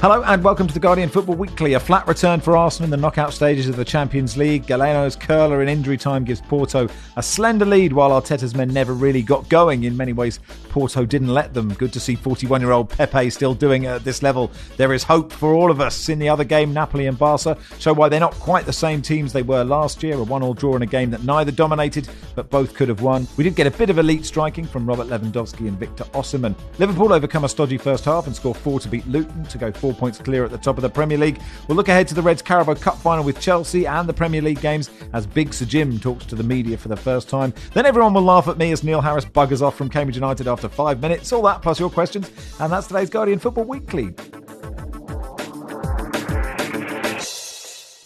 Hello and welcome to the Guardian Football Weekly. A flat return for Arsenal in the knockout stages of the Champions League. Galeno's curler in injury time gives Porto a slender lead while Arteta's men never really got going. In many ways, Porto didn't let them. Good to see 41 year old Pepe still doing it at this level. There is hope for all of us. In the other game, Napoli and Barca show why they're not quite the same teams they were last year. A one all draw in a game that neither dominated, but both could have won. We did get a bit of elite striking from Robert Lewandowski and Victor Osimhen. Liverpool overcome a stodgy first half and score four to beat Luton to go four points clear at the top of the Premier League. We'll look ahead to the Reds Carabao Cup final with Chelsea and the Premier League games as Big Sir Jim talks to the media for the first time. Then everyone will laugh at me as Neil Harris buggers off from Cambridge United after five minutes. All that plus your questions. And that's today's Guardian Football Weekly.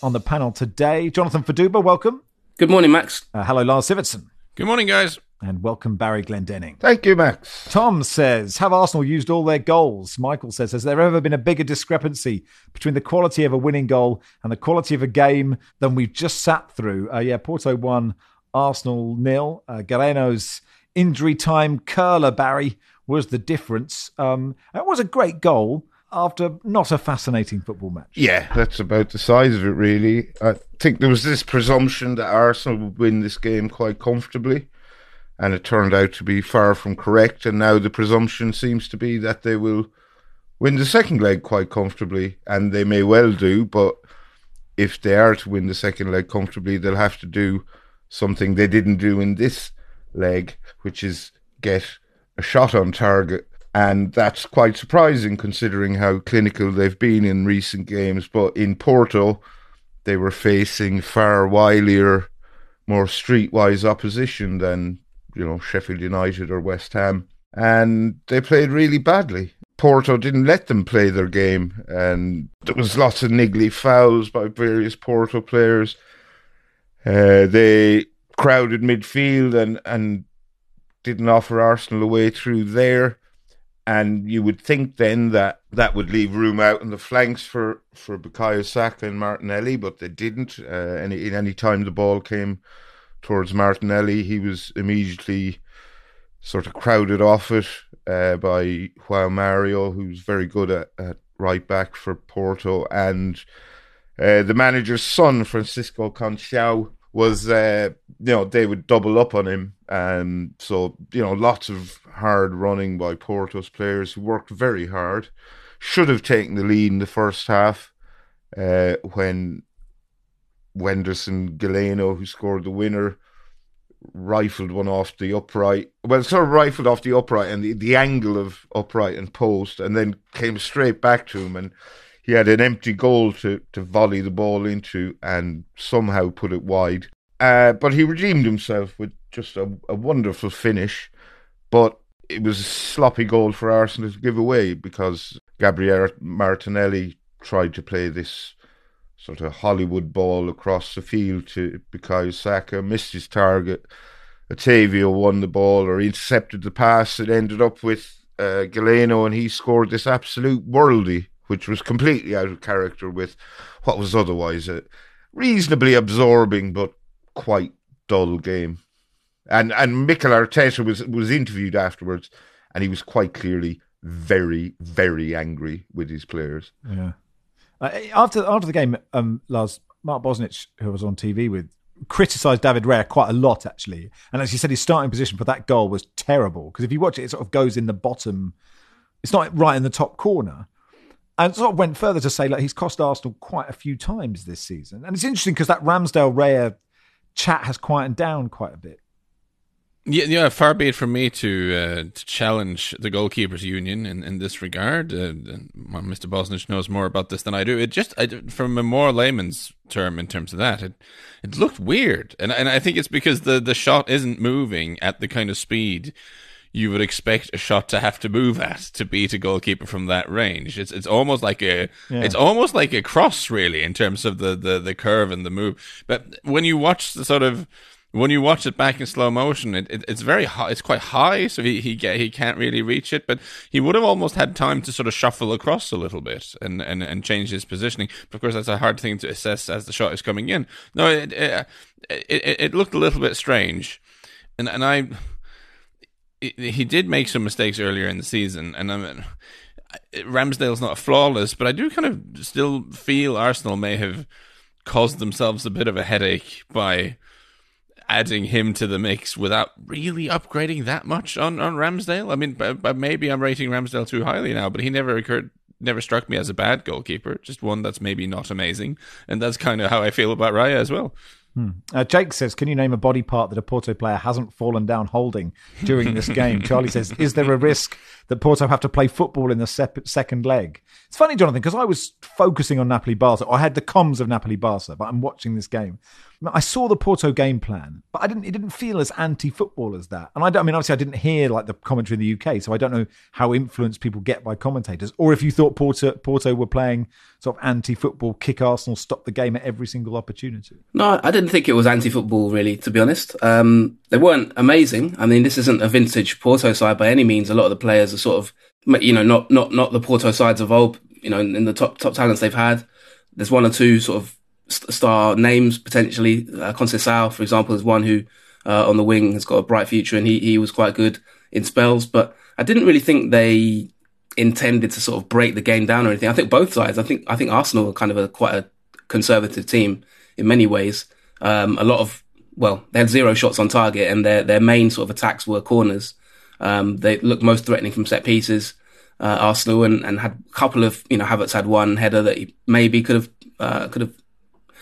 On the panel today, Jonathan Fadugba, welcome. Good morning, Max. Uh, hello, Lars Sivertsen. Good morning, guys. And welcome, Barry Glendenning. Thank you, Max. Tom says, Have Arsenal used all their goals? Michael says, Has there ever been a bigger discrepancy between the quality of a winning goal and the quality of a game than we've just sat through? Uh, yeah, Porto won, Arsenal nil. Uh, Galeno's injury time curler, Barry, was the difference. Um, it was a great goal after not a fascinating football match. Yeah, that's about the size of it, really. I think there was this presumption that Arsenal would win this game quite comfortably and it turned out to be far from correct. And now the presumption seems to be that they will win the second leg quite comfortably, and they may well do. But if they are to win the second leg comfortably, they'll have to do something they didn't do in this leg, which is get a shot on target. And that's quite surprising considering how clinical they've been in recent games. But in Porto, they were facing far wilier, more streetwise opposition than you know, Sheffield United or West Ham, and they played really badly. Porto didn't let them play their game, and there was lots of niggly fouls by various Porto players. Uh, they crowded midfield and and didn't offer Arsenal a way through there. And you would think then that that would leave room out in the flanks for for Bukayo Saka and Martinelli, but they didn't. Uh, any in any time the ball came towards Martinelli. He was immediately sort of crowded off it uh, by João Mario, who's very good at, at right back for Porto, and uh, the manager's son, Francisco Conceição, was uh, you know they would double up on him, and so you know lots of hard running by Porto's players who worked very hard. Should have taken the lead in the first half uh, when Wenderson Galeno, who scored the winner, rifled one off the upright. Well, sort of rifled off the upright and the, the angle of upright and post, and then came straight back to him. And he had an empty goal to, to volley the ball into and somehow put it wide. Uh, but he redeemed himself with just a, a wonderful finish. But it was a sloppy goal for Arsenal to give away because Gabriel Martinelli tried to play this sort of Hollywood ball across the field to Bukayo Saka, missed his target. Otavio won the ball or intercepted the pass. It ended up with uh, Galeno and he scored this absolute worldy, which was completely out of character with what was otherwise a reasonably absorbing but quite dull game. And and Mikel Arteta was was interviewed afterwards, and he was quite clearly very very angry with his players. Yeah. Uh, after after the game, um, Lars Mark Bosnich, who was on TV with, criticised David Raya quite a lot actually, and as he said, his starting position for that goal was terrible because if you watch it, it sort of goes in the bottom. It's not right in the top corner. And sort of went further to say like he's cost Arsenal quite a few times this season, and it's interesting because that Ramsdale Raya chat has quietened down quite a bit. Yeah, yeah. Far be it from me to uh, to challenge the goalkeepers union in, in this regard. Uh, Mr. Bosnich knows more about this than I do. It just, I, from a more layman's term, in terms of that, it it looked weird, and and I think it's because the the shot isn't moving at the kind of speed you would expect a shot to have to move at to beat a goalkeeper from that range. It's it's almost like a yeah. it's almost like a cross, really, in terms of the the the curve and the move. But when you watch the sort of when you watch it back in slow motion, it, it, it's very high. It's quite high, so he he get, he can't really reach it. But he would have almost had time to sort of shuffle across a little bit and, and, and change his positioning. But of course, that's a hard thing to assess as the shot is coming in. No, it it, it, it looked a little bit strange, and and I he did make some mistakes earlier in the season, and I mean. Ramsdale's not flawless, but I do kind of still feel Arsenal may have caused themselves a bit of a headache by adding him to the mix without really upgrading that much on, on Ramsdale. I mean, but, but maybe I'm rating Ramsdale too highly now, but he never occurred, never struck me as a bad goalkeeper. Just one that's maybe not amazing, and that's kind of how I feel about Raya as well. Hmm. Uh, Jake says, "Can you name a body part that a Porto player hasn't fallen down holding during this game?" Charlie says, "Is there a risk that Porto have to play football in the sep- second leg?" It's funny, Jonathan, because I was focusing on Napoli Barca. I had the comms of Napoli Barca, but I'm watching this game. I saw the Porto game plan, but I didn't. It didn't feel as anti-football as that. And I, don't, I mean, obviously, I didn't hear like the commentary in the UK, so I don't know how influenced people get by commentators, or if you thought Porto Porto were playing sort of anti-football, kick Arsenal, stop the game at every single opportunity. No, I didn't think it was anti-football really. To be honest, um, they weren't amazing. I mean, this isn't a vintage Porto side by any means. A lot of the players are sort of, you know, not not not the Porto sides of old. You know, in the top top talents they've had. There's one or two sort of star names potentially. Uh, Conceição, for example, is one who uh, on the wing has got a bright future, and he he was quite good in spells. But I didn't really think they intended to sort of break the game down or anything. I think both sides. I think I think Arsenal are kind of a quite a conservative team in many ways. Um, a lot of well, they had zero shots on target, and their their main sort of attacks were corners. Um, they looked most threatening from set pieces. Uh, Arsenal and, and had a couple of you know Havertz had one header that he maybe could have uh, could have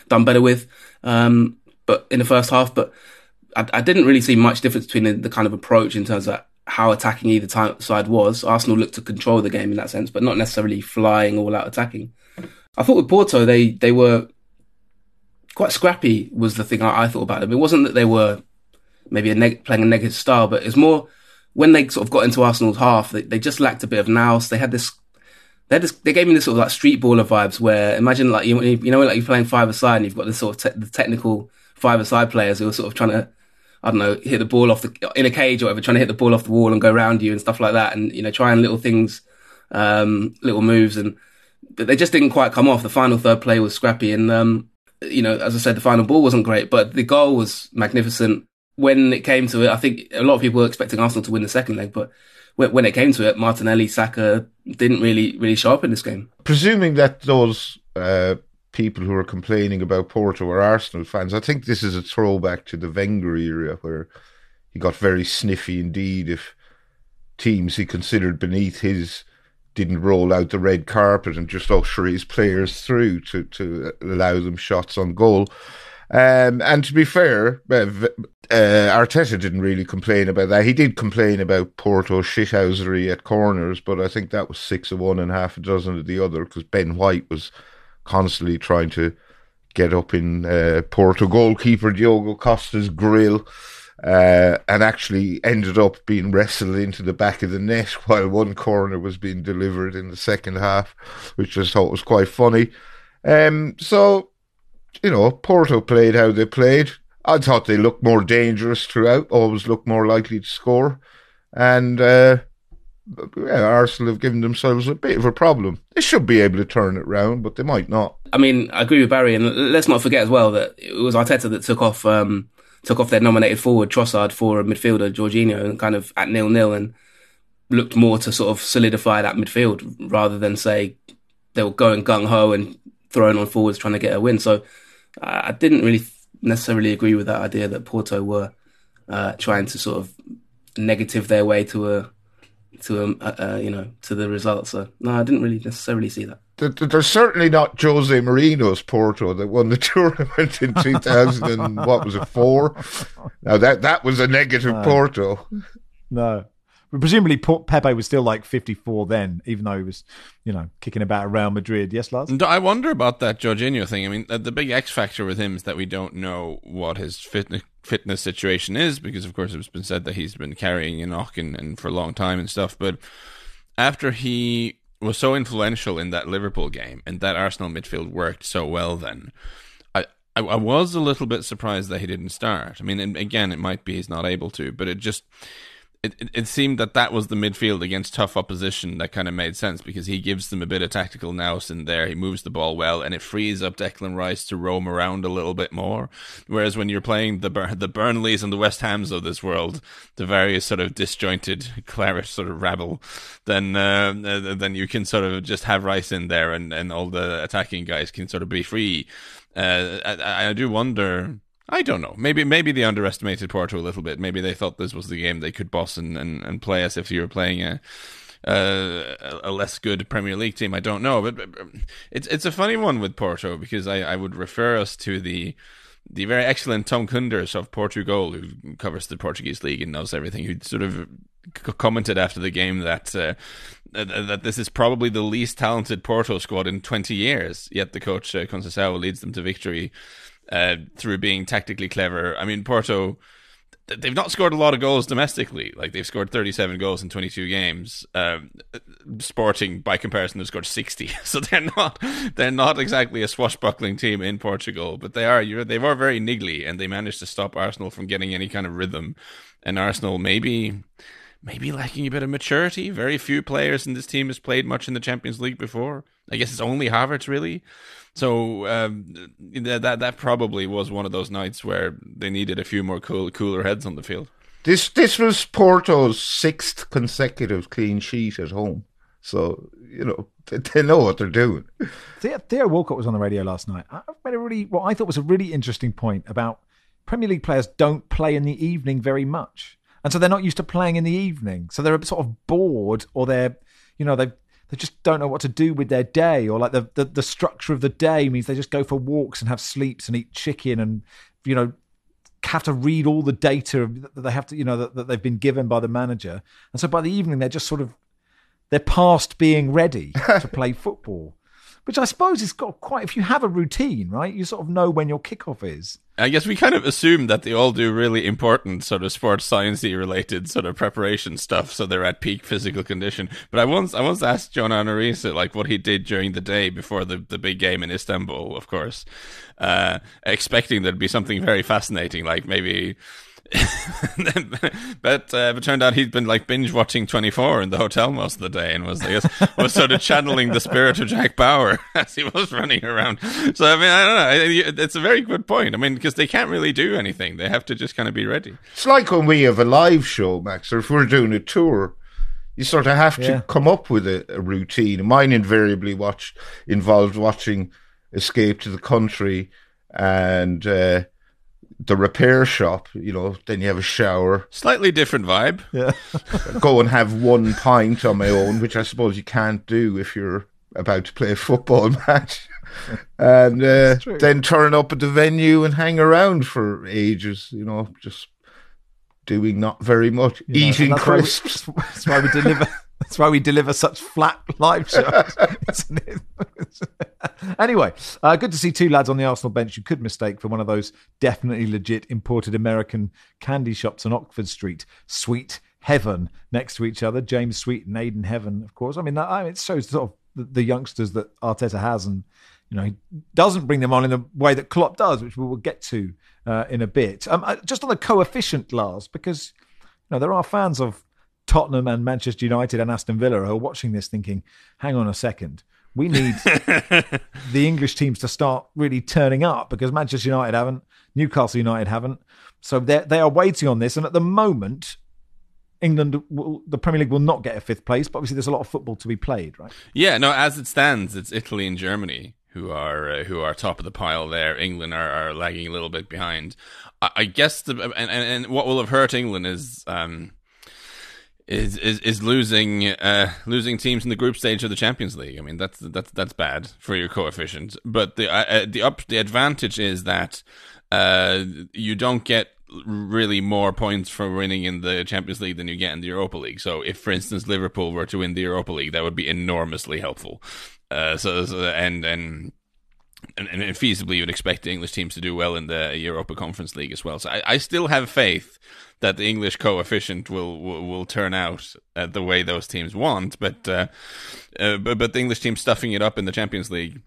done better with. Um, but in the first half, but I, I didn't really see much difference between the, the, kind of approach in terms of how attacking either side was. Arsenal looked to control the game in that sense, but not necessarily flying all out attacking. I thought with Porto, they, they were quite scrappy was the thing I, I thought about them. It wasn't that they were maybe a neg- playing a negative style, but it's more when they sort of got into Arsenal's half, they, they just lacked a bit of nous. They had this they just, they gave me this sort of like street baller vibes where imagine like you you know like you're playing five aside and you've got this sort of te- the technical five aside players who are sort of trying to I don't know hit the ball off the in a cage or whatever trying to hit the ball off the wall and go around you and stuff like that and you know trying little things um, little moves and but they just didn't quite come off the final third play was scrappy and um, you know as I said the final ball wasn't great but the goal was magnificent when it came to it I think a lot of people were expecting Arsenal to win the second leg but when it came to it, Martinelli, Saka didn't really really show up in this game. Presuming that those uh, people who are complaining about Porto are Arsenal fans, I think this is a throwback to the Wenger era where he got very sniffy indeed if teams he considered beneath his didn't roll out the red carpet and just usher his players through to, to allow them shots on goal. Um, and to be fair, uh, uh, Arteta didn't really complain about that. He did complain about Porto shithousery at corners, but I think that was six of one and half a dozen of the other because Ben White was constantly trying to get up in uh, Porto goalkeeper Diogo Costa's grill. Uh, and actually ended up being wrestled into the back of the net while one corner was being delivered in the second half, which I thought was quite funny. Um, so, you know, Porto played how they played. I thought they looked more dangerous throughout, always looked more likely to score. And uh, yeah, Arsenal have given themselves a bit of a problem. They should be able to turn it round, but they might not. I mean, I agree with Barry, and let's not forget as well that it was Arteta that took off um, took off their nominated forward Trossard for a midfielder Jorginho, and kind of at nil nil, and looked more to sort of solidify that midfield rather than say they were going gung ho and throwing on forwards trying to get a win. So I didn't really necessarily agree with that idea that Porto were uh, trying to sort of negative their way to a to a, uh, you know to the result. So no, I didn't really necessarily see that. They're certainly not Jose Mourinho's Porto that won the tournament in 2000 and what was it four? Now that that was a negative no. Porto. No, but presumably Pepe was still like 54 then, even though he was, you know, kicking about Real Madrid. Yes, Lars? I wonder about that Jorginho thing. I mean, the big X factor with him is that we don't know what his fitness fitness situation is because, of course, it's been said that he's been carrying a knock and, and for a long time and stuff. But after he was so influential in that Liverpool game and that Arsenal midfield worked so well then, I, I, I, was a little bit surprised that he didn't start. I mean, again, it might be he's not able to, but it just it, it, it seemed that that was the midfield against tough opposition that kind of made sense because he gives them a bit of tactical nous in there. He moves the ball well, and it frees up Declan Rice to roam around a little bit more. Whereas when you're playing the the Burnleys and the West Hams of this world, the various sort of disjointed claret sort of rabble, then uh, then you can sort of just have Rice in there, and, and all the attacking guys can sort of be free. Uh, I, I do wonder I don't know. Maybe maybe they underestimated Porto a little bit. Maybe they thought this was the game they could boss and, and, and play as if you were playing a, a, a less good Premier League team. I don't know, but, but, it's it's a funny one with Porto because I, I would refer us to the the very excellent Tom Kundert of Portugoal, who covers the Portuguese league and knows everything, who sort of commented after the game that uh, that this is probably the least talented Porto squad in 20 years. Yet the coach uh, Conceição leads them to victory uh, through being tactically clever. I mean, Porto, they've not scored a lot of goals domestically. Like they've scored 37 goals in 22 games. Um, Sporting, by comparison, they've scored 60. So they're not they're not exactly a swashbuckling team in Portugal, but they are. They were very niggly, and they managed to stop Arsenal from getting any kind of rhythm. And Arsenal maybe maybe lacking a bit of maturity. Very few players in this team has played much in the Champions League before. I guess it's only Havertz really. So um, that that probably was one of those nights where they needed a few more cool, cooler heads on the field. This this was Porto's sixth consecutive clean sheet at home. So you know they, they know what they're doing. Theo, Theo Walcott was on the radio last night. I made a really what I thought was a really interesting point about Premier League players don't play in the evening very much, and so they're not used to playing in the evening. So they're sort of bored, or they're you know they've they just don't know what to do with their day or like the, the, the structure of the day means they just go for walks and have sleeps and eat chicken and you know have to read all the data that they have to you know that, that they've been given by the manager. And so by the evening they're just sort of they're past being ready to play football which I suppose is got quite. If you have a routine, right, you sort of know when your kickoff is. I guess we kind of assume that they all do really important sort of sports sciencey related sort of preparation stuff, so they're at peak physical condition. But I once I once asked John Arne Riise like what he did during the day before the the big game in Istanbul, of course, uh, expecting there'd be something very fascinating, like maybe but uh, it turned out he'd been like binge watching 24 in the hotel most of the day and was I guess was sort of channeling the spirit of Jack Bauer as he was running around. So I mean I don't know. It's a very good point. I mean because they can't really do anything. They have to just kind of be ready. It's like when we have a live show, Max, or if we're doing a tour. You sort of have to yeah. come up with a, a routine. Mine invariably watch involved watching Escape to the Country and. Uh, the repair shop, you know, then you have a shower. Slightly different vibe. Yeah. go and have one pint on my own, which I suppose you can't do if you're about to play a football match. and uh, then turn up at the venue and hang around for ages, you know, just doing not very much, you eating crisps. Why we, that's why we deliver. That's why we deliver such flat live shows, isn't it? anyway, uh, good to see two lads on the Arsenal bench you could mistake for one of those definitely legit imported American candy shops on Oxford Street. Sweet Heaven next to each other. James Sweet and Ayden Heaven, of course. I mean, that, I mean it shows sort of the, the, youngsters that Arteta has, and you know he doesn't bring them on in the way that Klopp does, which we will get to uh, in a bit. Um, uh, just on the coefficient, Lars, because you know there are fans of Tottenham and Manchester United and Aston Villa are watching this thinking, hang on a second. We need the English teams to start really turning up because Manchester United haven't, Newcastle United haven't. So they they are waiting on this. And at the moment, England, will, the Premier League will not get a fifth place, but obviously there's a lot of football to be played, right? Yeah, no. As it stands, it's Italy and Germany who are uh, who are top of the pile there. England are, are lagging a little bit behind. I, I guess the and, and, and what will have hurt England is um, is is, is losing uh, losing teams in the group stage of the Champions League. I mean that's that's that's bad for your coefficient. But the uh, uh, the up the advantage is that uh, you don't get really more points for winning in the Champions League than you get in the Europa League. So if, for instance, Liverpool were to win the Europa League, that would be enormously helpful. Uh, so, so and and and, and feasibly you'd expect the English teams to do well in the Europa Conference League as well. So I, I still have faith that the English coefficient will will, will turn out uh, the way those teams want, but, uh, uh, but but the English team stuffing it up in the Champions League.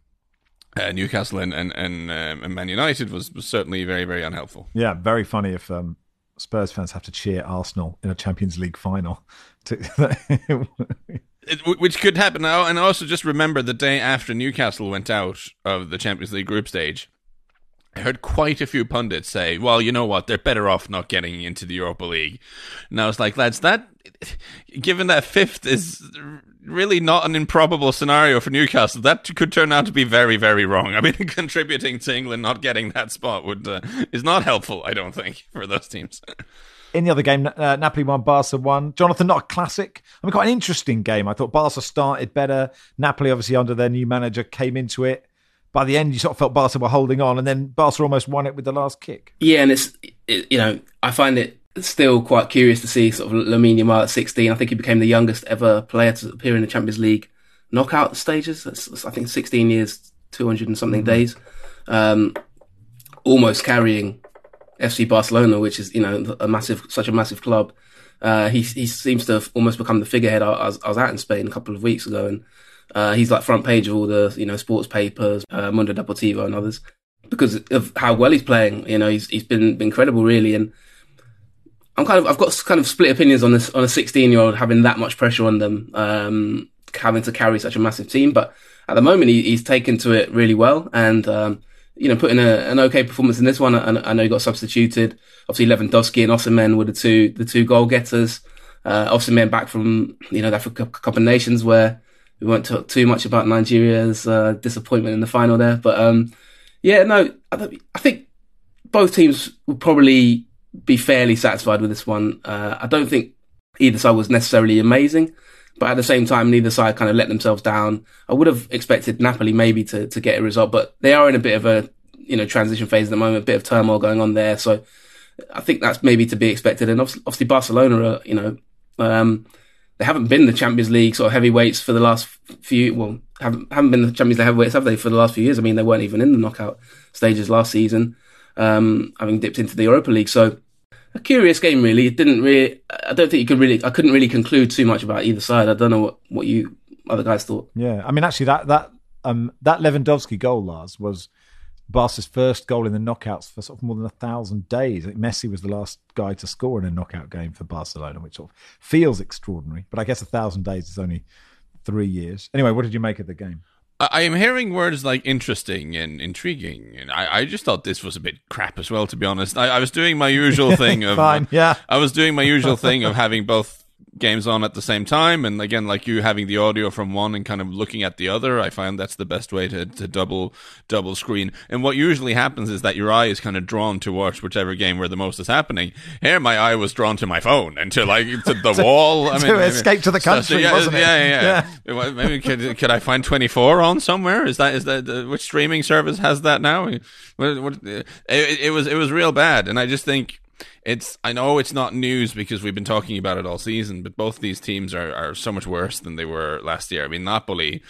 uh, Newcastle and and and, um, and Man United was, was certainly very very unhelpful. Yeah, very funny if um, Spurs fans have to cheer Arsenal in a Champions League final. To, it, which could happen now, and also just remember the day after Newcastle went out of the Champions League group stage. I heard quite a few pundits say, "Well, you know what? They're better off not getting into the Europa League." And I was like, "Lads, that given that fifth is really not an improbable scenario for Newcastle. That could turn out to be very, very wrong. I mean, contributing to England not getting that spot would uh, is not helpful. I don't think for those teams." In the other game, uh, Napoli won, Barca won. Jonathan, not a classic. I mean, quite an interesting game. I thought Barca started better. Napoli, obviously under their new manager, came into it by the end, you sort of felt Barca were holding on, and then Barca almost won it with the last kick. Yeah, and it's it, you know I find it still quite curious to see sort of Lamine Yamal at 16. I think he became the youngest ever player to appear in the Champions League knockout stages. That's, I think 16 years, 200 and something mm-hmm. days, um, almost carrying FC Barcelona, which is you know a massive, such a massive club. Uh, he he seems to have almost become the figurehead. I, I, was, I was out in Spain a couple of weeks ago, and uh, he's like front page of all the you know sports papers, uh, Mundo Deportivo and others because of how well he's playing. You know, he's he's been, incredible really, and I'm kind of I've got kind of split opinions on this on a 16 year old having that much pressure on them, um, having to carry such a massive team. But at the moment, he, he's taken to it really well, and um, you know, putting a, an okay performance in this one. I, I know he got substituted. Obviously, Lewandowski and Osimhen were the two the two goal getters. Uh, Osimhen back from you know the Africa Cup of Nations where we won't talk too much about Nigeria's uh, disappointment in the final there. But um, yeah, no, I, I, think both teams will probably be fairly satisfied with this one. Uh, I don't think either side was necessarily amazing, but at the same time, neither side kind of let themselves down. I would have expected Napoli maybe to to get a result, but they are in a bit of a you know transition phase at the moment, a bit of turmoil going on there. So I think that's maybe to be expected. And obviously, Barcelona are you know. Um, they haven't been the Champions League sort of heavyweights for the last few. Well, haven't haven't been the Champions League heavyweights have they for the last few years? I mean, they weren't even in the knockout stages last season, um, having dipped into the Europa League. So a curious game, really. It didn't really. I don't think you could really. I couldn't really conclude too much about either side. I don't know what what you other guys thought. Yeah, I mean, actually, that that um that Lewandowski goal, Lars, was Barca's first goal in the knockouts for sort of more than a thousand days. I Messi was the last guy to score in a knockout game for Barcelona, which sort of feels extraordinary. But I guess a thousand days is only three years. Anyway, what did you make of the game? I am hearing words like interesting and intriguing, and I, I just thought this was a bit crap as well. To be honest, I, I was doing my usual thing of fine, yeah. I was doing my usual thing of having both games on at the same time. And again like you having the audio from one and kind of looking at the other i find that's the best way to, to double double screen. And what usually happens is that your eye is kind of drawn to watch whichever game where the most is happening. Here my eye was drawn to my phone and to like to the to, wall. I mean to escape to the country so, yeah, wasn't it? yeah yeah, yeah. yeah. maybe could, could i find 24 on somewhere? Is that is that uh, which streaming service has that now? What, what, it, it was it was real bad. And i just think it's I know it's not news because we've been talking about it all season, but both these teams are, are so much worse than they were last year. I mean, Napoli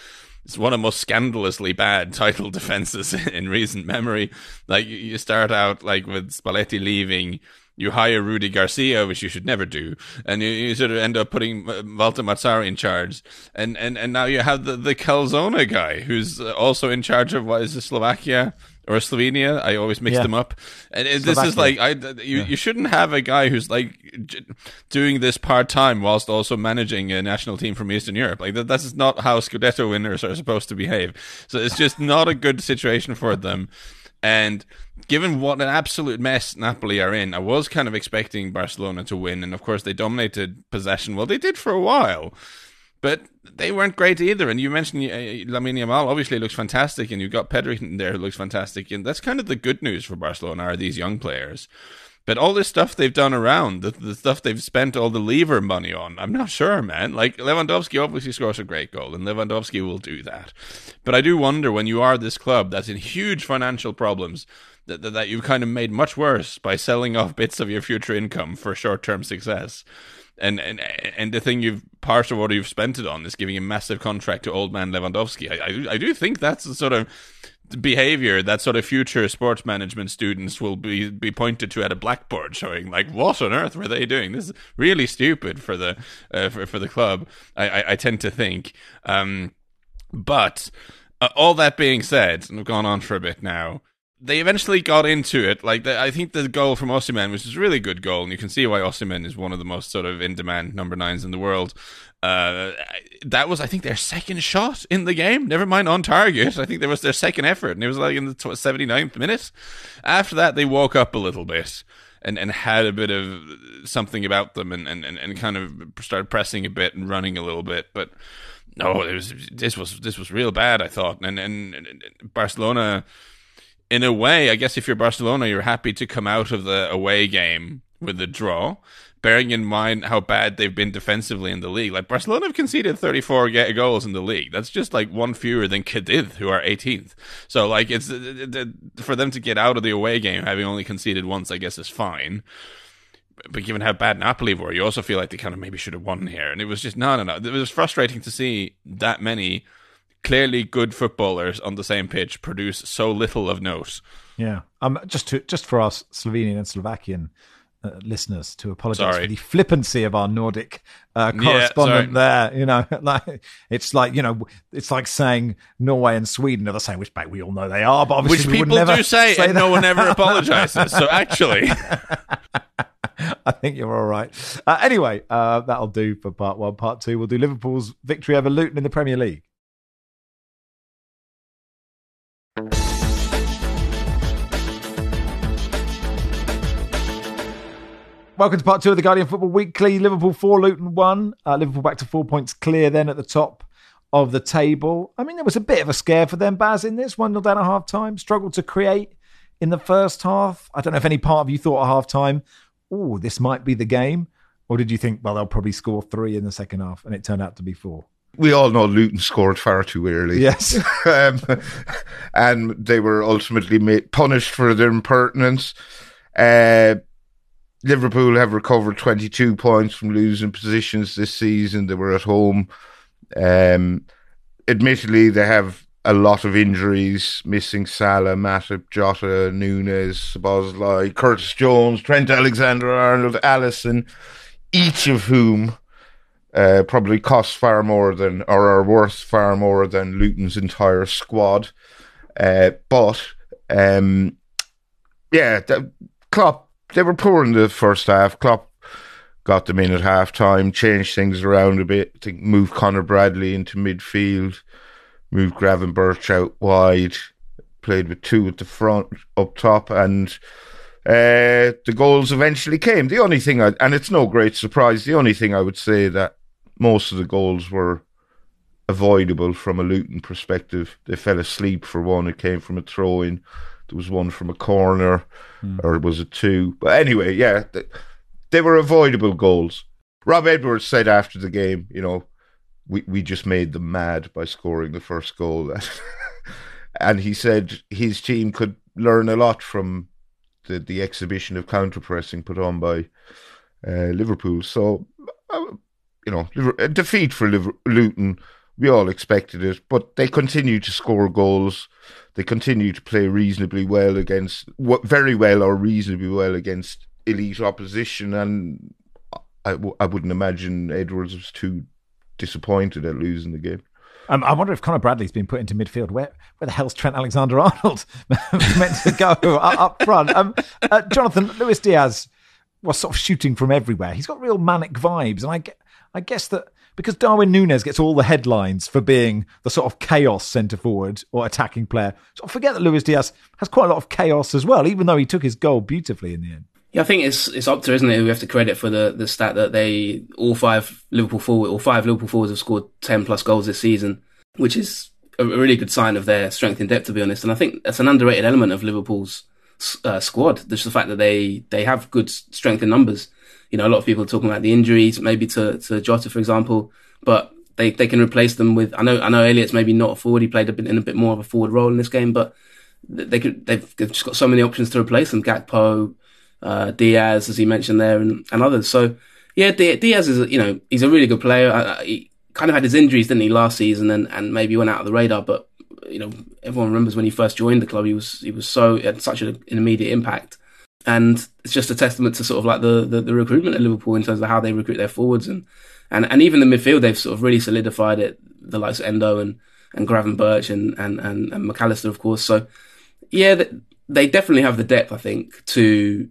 is one of the most scandalously bad title defenses in recent memory. Like you start out like with Spalletti leaving, you hire Rudy Garcia, which you should never do, and you, you sort of end up putting uh, Walter Mazzarri in charge, and, and, and now you have the the Calzona guy who's also in charge of what is it, Slovakia or Slovenia. I always mix yeah. them up. And this is like I you, yeah. you shouldn't have a guy who's like doing this part time whilst also managing a national team from Eastern Europe. Like that that's not how Scudetto winners are supposed to behave. So it's just not a good situation for them. And given what an absolute mess Napoli are in, I was kind of expecting Barcelona to win, and of course they dominated possession. Well, they did for a while. But they weren't great either. And you mentioned uh, Lamine Yamal obviously looks fantastic, and you've got Pedri there who looks fantastic. And that's kind of the good news for Barcelona are these young players. But all this stuff they've done around, the, the stuff they've spent all the lever money on, I'm not sure, man. Like Lewandowski obviously scores a great goal, and Lewandowski will do that. But I do wonder when you are this club that's in huge financial problems, that, that you've kind of made much worse by selling off bits of your future income for short term success and and and the thing you've part of what you've spent it on is giving a massive contract to old man Lewandowski. I I, I do think that's the sort of behavior that sort of future sports management students will be be pointed to at a blackboard showing like what on earth were they doing this is really stupid for the uh, for, for the club I, I, I tend to think um but Uh, all that being said, and we've gone on for a bit now, they eventually got into it. Like the, I think the goal from Osimhen, which is a really good goal, and you can see why Osimhen is one of the most sort of in demand number nines in the world. Uh, that was, I think, their second shot in the game. Never mind on target. I think that was their second effort, and it was like in the 79th minute. After that, they woke up a little bit and, and had a bit of something about them, and, and, and kind of started pressing a bit and running a little bit, but. No, it was this was this was real bad. I thought, and and, and Barcelona in a way, I guess if you're Barcelona, you're happy to come out of the away game with a draw, bearing in mind how bad they've been defensively in the league. Like Barcelona have conceded 34 goals in the league. That's just like one fewer than Cadiz, who are 18th. So like it's for them to get out of the away game having only conceded once, I guess is fine. But given how bad Napoli were, you also feel like they kind of maybe should have won here. And it was just no, no, no. It was frustrating to see that many clearly good footballers on the same pitch produce so little of note. Yeah, um, just to just for our Slovenian and Slovakian uh, listeners to apologize for the flippancy of our Nordic uh, correspondent yeah, there. You know, like it's like you know, it's like saying Norway and Sweden are the same, which we all know they are, but obviously which people do say, say and no one ever apologizes. So actually. I think you're all right. Uh, anyway, uh, that'll do for part one. Part two, we'll do Liverpool's victory over Luton in the Premier League. Welcome to part two of the Guardian Football Weekly. Liverpool 4, Luton 1. Uh, Liverpool back to four points clear then at the top of the table. I mean, there was a bit of a scare for them, Baz, in this. 1 0 down at half time. Struggled to create in the first half. I don't know if any part of you thought at half time, oh, this might be the game. Or did you think, well, they'll probably score three in the second half, and it turned out to be four? we all know Luton scored far too early. Yes. um, and they were ultimately made, punished for their impertinence. Uh, Liverpool have recovered 22 points from losing positions this season. They were at home. Um, admittedly, they have a lot of injuries, missing Salah, Matip, Jota, Nunez, Szoboszlai, Curtis Jones, Trent Alexander-Arnold, Alisson, each of whom uh, probably cost far more than, or are worth far more than Luton's entire squad. Uh, but, um, yeah, the, Klopp, they were poor in the first half. Klopp got them in at half time, changed things around a bit. I think moved Conor Bradley into midfield, moved Gravenberch out wide, played with two at the front, up top, and uh, the goals eventually came. The only thing, I, and it's no great surprise, the only thing I would say that most of the goals were avoidable from a Luton perspective. They fell asleep for one. It came from a throw in. There was one from a corner, mm. or was it two? But anyway, yeah, they, they were avoidable goals. Rob Edwards said after the game, you know, we, we just made them mad by scoring the first goal. and he said his team could learn a lot from the, the exhibition of counter pressing put on by uh, Liverpool. So uh, you know, a defeat for Luton. We all expected it, but they continue to score goals. They continue to play reasonably well against, very well or reasonably well against elite opposition. And I, I wouldn't imagine Edwards was too disappointed at losing the game. Um, I wonder if Conor Bradley's been put into midfield. Where where the hell's Trent Alexander Arnold meant to go up, up front? Um, uh, Jonathan Luis Diaz was sort of shooting from everywhere. He's got real manic vibes, and I get I guess that because Darwin Nunez gets all the headlines for being the sort of chaos centre forward or attacking player, so I forget that Luis Diaz has quite a lot of chaos as well, even though he took his goal beautifully in the end. Yeah, I think it's it's Opta, isn't it? We have to credit for the, the stat that they all five Liverpool forward or five Liverpool forwards have scored ten plus goals this season, which is a really good sign of their strength in depth, to be honest. And I think that's an underrated element of Liverpool's uh, squad. Just the fact that they they have good strength in numbers you know, a lot of people are talking about the injuries, maybe to, to Jota, for example, but they, they can replace them with, I know, I know Elliott's maybe not a forward. He played a bit in a bit more of a forward role in this game, but they could, they've, they've just got so many options to replace them. Gakpo, uh, Diaz, as he mentioned there, and, and others. So, yeah, Diaz is, you know, he's a really good player. he kind of had his injuries, didn't he, last season and, and maybe went out of the radar, but, you know, everyone remembers when he first joined the club, he was, he was so, had such an immediate impact and it's just a testament to sort of like the, the, the recruitment at Liverpool in terms of how they recruit their forwards and and, and even the midfield they've sort of really solidified it. The likes of Endo and and Gravenberch and, and, and, and Mac Allister, of course. So, yeah, they definitely have the depth, I think, to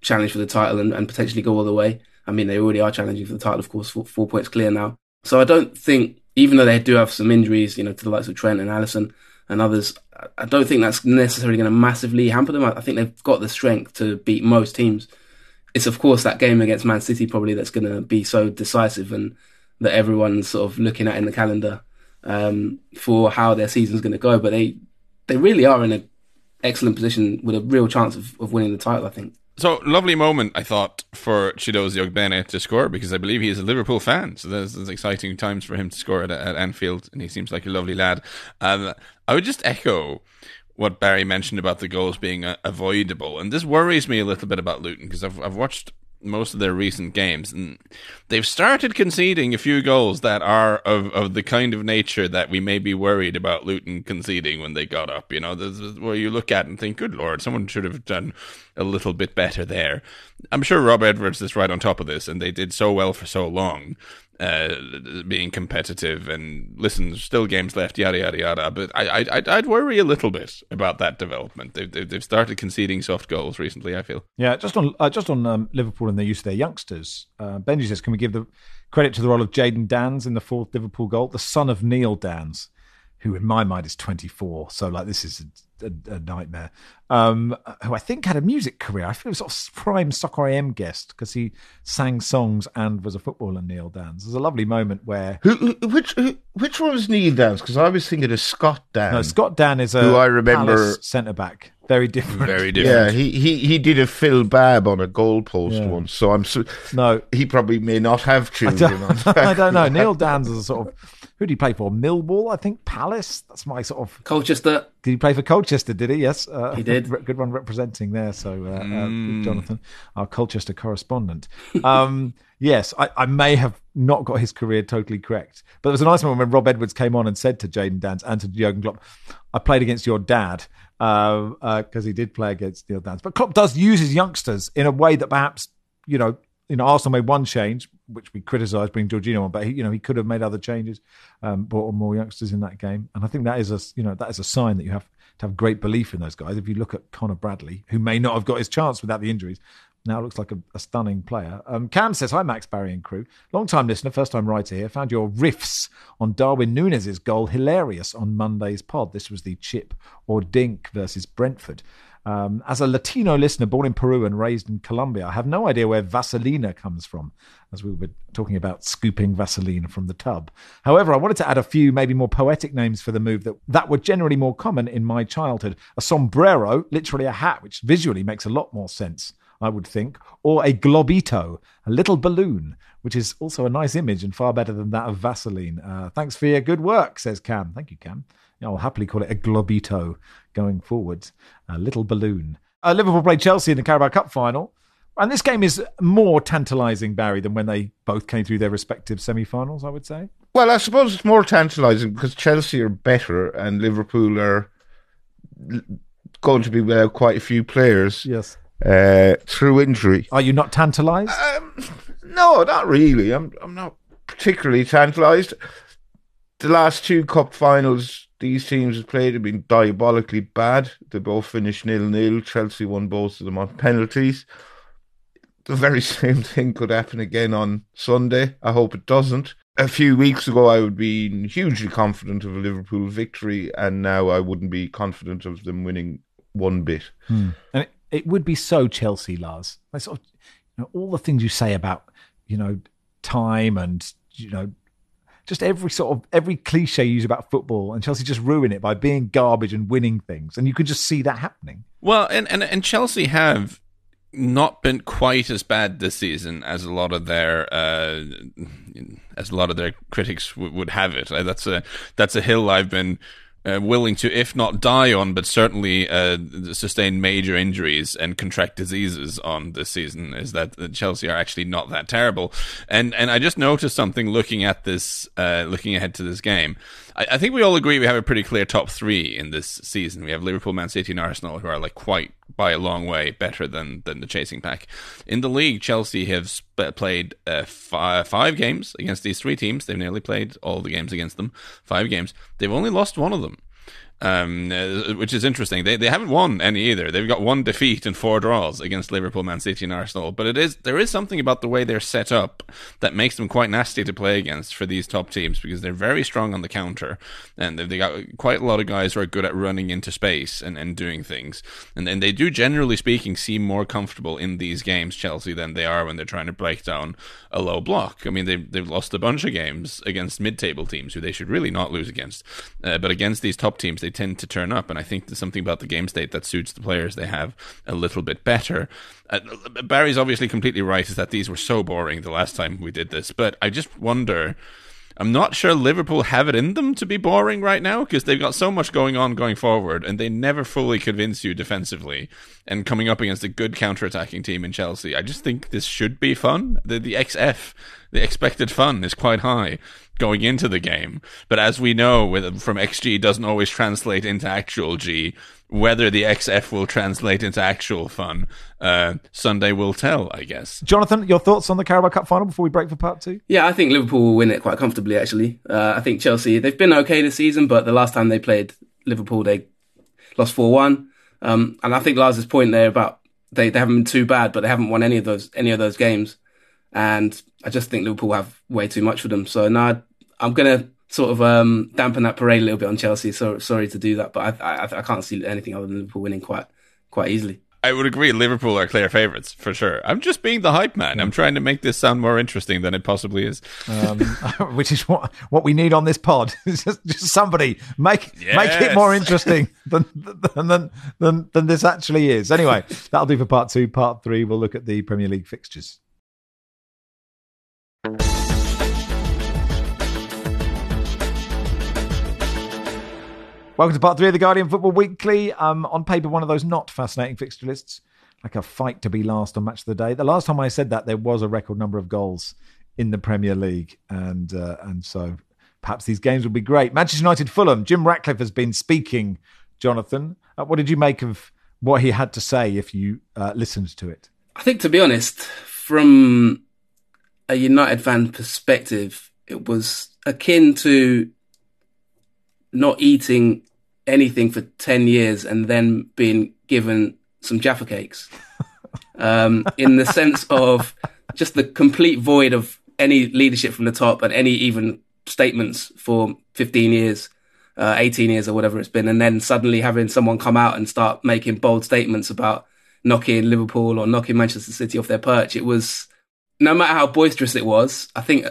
challenge for the title and, and potentially go all the way. I mean, they already are challenging for the title, of course, four, four points clear now. So I don't think, even though they do have some injuries, you know, to the likes of Trent and Alisson and others, I don't think that's necessarily going to massively hamper them. I think they've got the strength to beat most teams. It's of course that game against Man City probably that's going to be so decisive and that everyone's sort of looking at in the calendar um, for how their season's going to go. But they they really are in an excellent position with a real chance of, of winning the title. I think. So lovely moment, I thought, for Chiedozie Ogbene to score because I believe he is a Liverpool fan. So there's, there's exciting times for him to score at, at Anfield, and he seems like a lovely lad. Um, I would just echo what Barry mentioned about the goals being uh, avoidable, and this worries me a little bit about Luton because I've I've watched most of their recent games, and they've started conceding a few goals that are of, of the kind of nature that we may be worried about Luton conceding when they got up. You know, this is where you look at and think, "Good lord, someone should have done a little bit better there." I'm sure Rob Edwards is right on top of this, and they did so well for so long uh, being competitive and listen, still games left, yada yada yada. But I, I, I'd worry a little bit about that development. They've, they've started conceding soft goals recently. I feel. Yeah, just on uh, just on um, Liverpool and their use of their youngsters. Uh, Benji says, can we give the credit to the role of Jayden Danns in the fourth Liverpool goal, the son of Neil Danns, who in my mind is 24. So like this is a, a, a nightmare. Um, who I think had a music career. I feel it was sort of prime Soccer AM guest because he sang songs and was a footballer. Neil Danns. There's a lovely moment where who, who which who, which one was Neil Danns? Because I was thinking of Scott Dann. No, Scott Dann is a who I remember centre back. Very different. Very different. Yeah, he, he, he did a Phil Babb on a goalpost yeah. once. So I'm so, no. He probably may not have children. I don't, I don't know. Neil Danns is a sort of who did he play for? Millwall, I think. Palace. That's my sort of. Colchester. Did he play for Colchester? Did he? Yes, uh, he did. Good one representing there. So, uh, mm. Jonathan, our Colchester correspondent. Um, yes, I, I, may have not got his career totally correct, but there was a nice moment when Rob Edwards came on and said to Jayden Danns and to Jurgen Klopp, "I played against your dad." Because uh, uh he did play against Neil Danns, but Klopp does use his youngsters in a way that perhaps you know you know, Arsenal made one change, which we criticised bringing Jorginho on, but he, you know, he could have made other changes, um, brought on more youngsters in that game, and I think that is a, you know, that is a sign that you have to have great belief in those guys. If you look at Conor Bradley, who may not have got his chance without the injuries, now looks like a, a stunning player. Um, Cam says, Hi, Max, Barry, and crew. Long time listener, first time writer here. Found your riffs on Darwin Nunez's goal hilarious on Monday's pod. This was the chip or dink versus Brentford. Um, as a Latino listener born in Peru and raised in Colombia, I have no idea where Vaselina comes from, as we were talking about scooping Vaseline from the tub. However, I wanted to add a few maybe more poetic names for the move that, that were generally more common in my childhood. A sombrero, literally a hat, which visually makes a lot more sense. I would think, or a globito, a little balloon, which is also a nice image and far better than that of Vaseline. Uh, thanks for your good work, says Cam. Thank you, Cam. I'll happily call it a globito going forward, a little balloon. Uh, Liverpool played Chelsea in the Carabao Cup final. And this game is more tantalising, Barry, than when they both came through their respective semi finals, I would say. Well, I suppose it's more tantalising because Chelsea are better and Liverpool are going to be without quite a few players. Yes. Uh, through injury. Are you not tantalised? Um, no, not really. I'm, I'm not particularly tantalised. The last two cup finals these teams have played have been diabolically bad. They both finished nil nil. Chelsea won both of them on penalties. The very same thing could happen again on Sunday. I hope it doesn't. A few weeks ago, I would be hugely confident of a Liverpool victory, and now I wouldn't be confident of them winning one bit. Hmm. And it, it, would be so Chelsea, Lars. Sort of, you know, all the things you say about you know time and you know just every sort of every cliche you use about football, and Chelsea just ruin it by being garbage and winning things, and you could just see that happening. Well, and and, and Chelsea have not been quite as bad this season as a lot of their uh, as a lot of their critics w- would have it. That's a that's a hill I've been uh, willing to, if not die on, but certainly uh, sustain major injuries and contract diseases on this season, is that Chelsea are actually not that terrible. And and I just noticed something looking at this, uh, looking ahead to this game. I, I, think we all agree we have a pretty clear top three in this season. We have Liverpool, Man City, and Arsenal, who are like quite by a long way better than than the chasing pack. In the league, Chelsea have sp- played uh, five, five games against these three teams. They've nearly played all the games against them. Five games. They've only lost one of them um, uh, which is interesting. They they haven't won any either. They've got one defeat and four draws against Liverpool, Man City, and Arsenal. But it is there is something about the way they're set up that makes them quite nasty to play against for these top teams because they're very strong on the counter and they've got quite a lot of guys who are good at running into space and, and doing things. And they do generally speaking seem more comfortable in these games, Chelsea, than they are when they're trying to break down a low block. I mean, they've they've lost a bunch of games against mid-table teams who they should really not lose against, uh, but against these top teams they tend to turn up. And I think there's something about the game state that suits the players they have a little bit better. Uh, Barry's obviously completely right, is that these were so boring the last time we did this. But I just wonder. I'm not sure Liverpool have it in them to be boring right now because they've got so much going on going forward and they never fully convince you defensively. And coming up against a good counter-attacking team in Chelsea, I just think this should be fun. The, the XF, the expected fun, is quite high going into the game. But as we know, with, from XG doesn't always translate into actual G. Whether the XF will translate into actual fun, uh, Sunday will tell, I guess. Jonathan, your thoughts on the Carabao Cup final before we break for part two? Yeah, I think Liverpool will win it quite comfortably, actually. Uh, I think Chelsea, they've been okay this season, but the last time they played Liverpool, they lost 4 1. Um, and I think Lars's point there about they, they haven't been too bad, but they haven't won any of those any of those games. And I just think Liverpool have way too much for them. So now I'm gonna sort of um, dampen that parade a little bit on Chelsea. So sorry to do that, but I, I, I can't see anything other than Liverpool winning quite quite easily. I would agree. Liverpool are clear favourites for sure. I'm just being the hype man. I'm trying to make this sound more interesting than it possibly is. Um, which is what what we need on this pod. just, just somebody make yes. make it more interesting than than, than than than this actually is. Anyway, that'll do for part two. Part three, we'll look at the Premier League fixtures. Welcome to part three of the Guardian Football Weekly. Um, on paper, one of those not fascinating fixture lists, like a fight to be last on Match of the Day. The last time I said that, there was a record number of goals in the Premier League, and uh, and so perhaps these games will be great. Manchester United, Fulham. Jim Ratcliffe has been speaking. Jonathan, uh, what did you make of what he had to say? If you uh, listened to it, I think to be honest, from a United fan perspective, it was akin to not eating anything for 10 years and then being given some Jaffa cakes. Um, in the sense of just the complete void of any leadership from the top and any even statements for 15 years, uh, 18 years or whatever it's been. And then suddenly having someone come out and start making bold statements about knocking Liverpool or knocking Manchester City off their perch. It was, no matter how boisterous it was, I think,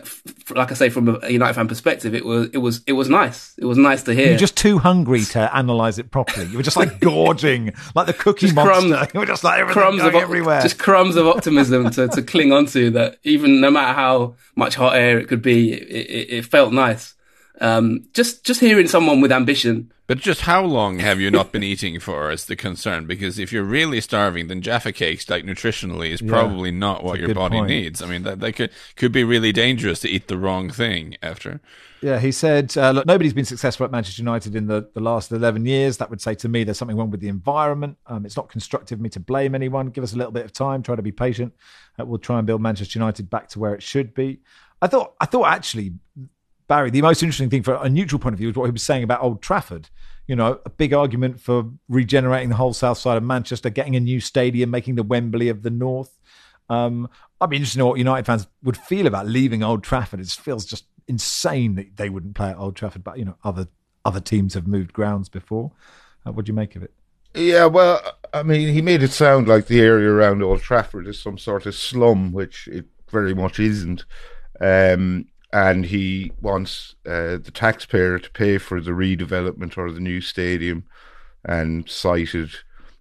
like I say, from a United fan perspective, it was it was it was nice. It was nice to hear. You're just too hungry to analyze it properly. You were just like gorging, like the cookie just monster. Crumbs, you were just like crumbs of everywhere. Just crumbs of optimism to, to cling onto. That even no matter how much hot air it could be, it, it, it felt nice. Um, just just hearing someone with ambition. But just how long have you not been eating for is the concern? Because if you're really starving, then Jaffa cakes, like nutritionally, is probably yeah, not what your body point. needs. I mean, that, that could could be really dangerous to eat the wrong thing after. Yeah, he said, uh, look, nobody's been successful at Manchester United in the, the last 11 years. That would say to me there's something wrong with the environment. Um, it's not constructive of me to blame anyone. Give us a little bit of time, try to be patient. Uh, we'll try and build Manchester United back to where it should be. I thought, I thought actually Barry, the most interesting thing for a neutral point of view is what he was saying about Old Trafford. You know, a big argument for regenerating the whole south side of Manchester, getting a new stadium, making the Wembley of the north. Um, I'd be interested to know what United fans would feel about leaving Old Trafford. It feels just insane that they wouldn't play at Old Trafford, but you know, other other teams have moved grounds before. Uh, what do you make of it? Yeah, well, I mean, he made it sound like the area around Old Trafford is some sort of slum, which it very much isn't. Um, and he wants uh, the taxpayer to pay for the redevelopment or the new stadium, and cited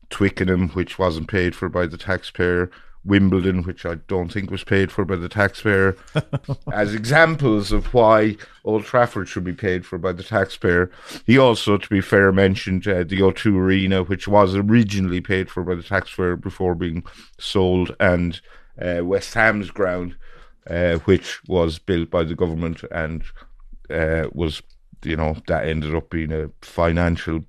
Twickenham, which wasn't paid for by the taxpayer, Wimbledon, which I don't think was paid for by the taxpayer, as examples of why Old Trafford should be paid for by the taxpayer. He also, to be fair, mentioned uh, the O2 Arena, which was originally paid for by the taxpayer before being sold, and uh, West Ham's ground, uh, which was built by the government and uh, was you know that ended up being a financial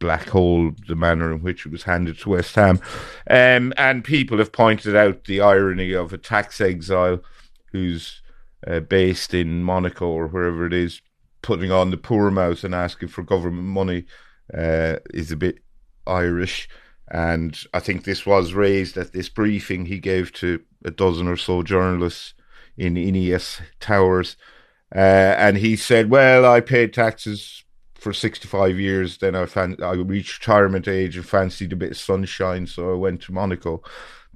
black hole, the manner in which it was handed to West Ham. Um, and people have pointed out the irony of a tax exile who's uh, based in Monaco or wherever it is, putting on the poor mouth and asking for government money uh, is a bit Irish. And I think this was raised at this briefing he gave to a dozen or so journalists in Ineos Towers. Uh, and he said, Well, I paid taxes for 65 years. Then I, fan- I reached retirement age and fancied a bit of sunshine. So I went to Monaco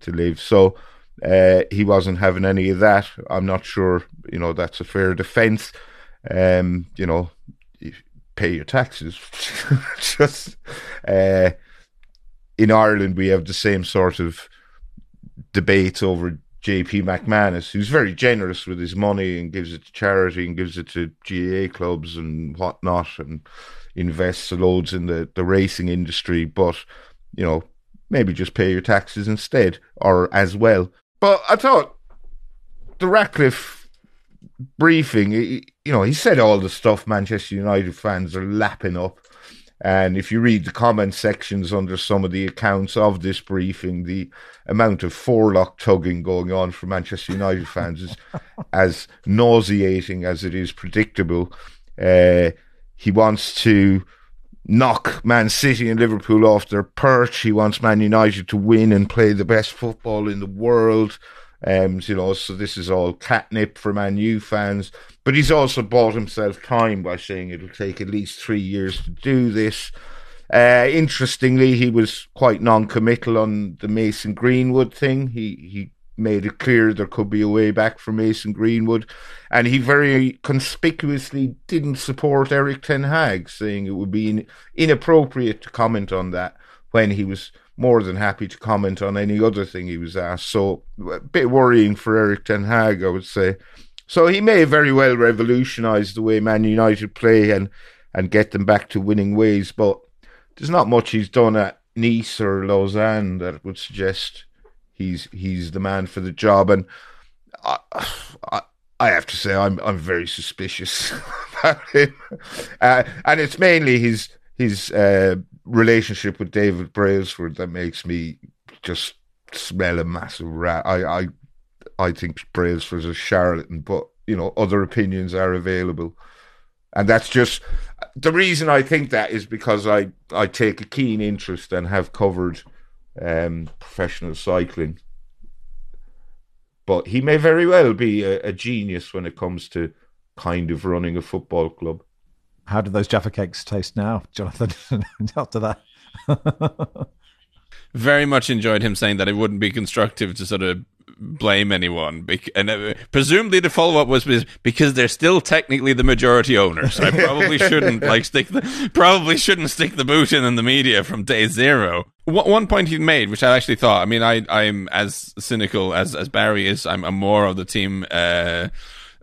to live. So uh, he wasn't having any of that. I'm not sure, you know, that's a fair defence. Um, you know, pay your taxes. Just uh, in Ireland, we have the same sort of debates over JP McManus, who's very generous with his money and gives it to charity and gives it to GAA clubs and whatnot and invests loads in the, the racing industry. But, you know, maybe just pay your taxes instead or as well. But I thought the Ratcliffe briefing, you know, he said all the stuff Manchester United fans are lapping up. And if you read the comment sections under some of the accounts of this briefing, the amount of forelock tugging going on for Manchester United fans is as nauseating as it is predictable. Uh, he wants to knock Man City and Liverpool off their perch. He wants Man United to win and play the best football in the world. Um, you know, so this is all catnip for Man U fans. But he's also bought himself time by saying it'll take at least three years to do this. Uh, interestingly, he was quite non-committal on the Mason Greenwood thing. He he made it clear there could be a way back for Mason Greenwood, and he very conspicuously didn't support Erik Ten Hag, saying it would be in, inappropriate to comment on that when he was more than happy to comment on any other thing he was asked. So a bit worrying for Erik Ten Hag, I would say. So he may very well revolutionise the way Man United play and and get them back to winning ways, but there's not much he's done at Nice or Lausanne that would suggest he's he's the man for the job. And I, I, I have to say, I'm I'm very suspicious about him, uh, and it's mainly his his uh, relationship with David Brailsford that makes me just smell a massive rat. I I I think Brailsford's a charlatan, but you know other opinions are available, and that's just the reason I think that is because I I take a keen interest and have covered um, professional cycling. But he may very well be a, a, genius when it comes to kind of running a football club. How do those Jaffa cakes taste now, Jonathan? after that, very much enjoyed him saying that it wouldn't be constructive to sort of blame anyone. And uh, presumably the follow up was because they're still technically the majority owners. I probably shouldn't like stick the probably shouldn't stick the boot in in the media from day zero. One point he made, which I actually thought, I mean, I I'm as cynical as as Barry is. I'm, I'm more of the team. Uh,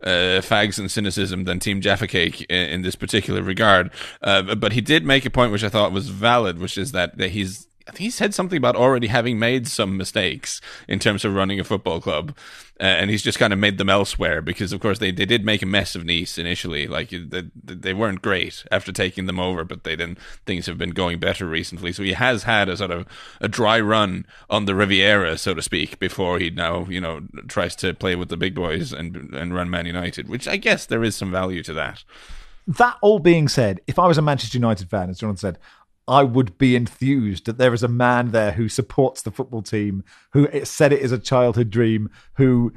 uh, fags and cynicism than Team Jaffa Cake in, in this particular regard. Uh, but he did make a point which I thought was valid, which is that, that he's I think he said something about already having made some mistakes in terms of running a football club, uh, and he's just kind of made them elsewhere because, of course, they, they did make a mess of Nice initially. Like they, they weren't great after taking them over, but they then things have been going better recently. So he has had a sort of a dry run on the Riviera, so to speak, before he now you know tries to play with the big boys and and run Man United, which I guess there is some value to that. That all being said, if I was a Manchester United fan, as Jonathan said, I would be enthused that there is a man there who supports the football team, who said it is a childhood dream, who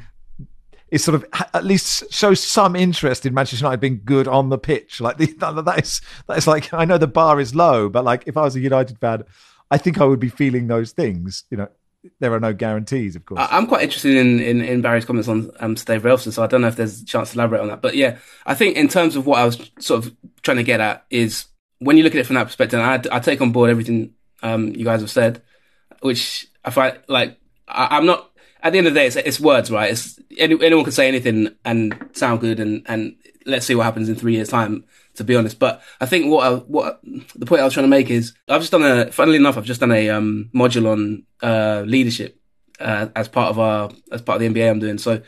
is sort of at least shows some interest in Manchester United being good on the pitch. Like that is that is like I know the bar is low, but like if I was a United fan, I think I would be feeling those things. You know, there are no guarantees, of course. I'm quite interested in, in, in Barry's comments on um, Dave Brailsford, so I don't know if there's a chance to elaborate on that. But yeah, I think in terms of what I was sort of trying to get at is when you look at it from that perspective, I, I take on board everything um, you guys have said, which I find like I, am not. At the end of the day, it's, it's words, right? It's any, anyone can say anything and sound good, and and let's see what happens in three years' time. To be honest, but I think what I, what the point I was trying to make is I've just done a. Funnily enough, I've just done a um, module on uh, leadership uh, as part of our as part of the MBA I'm doing. So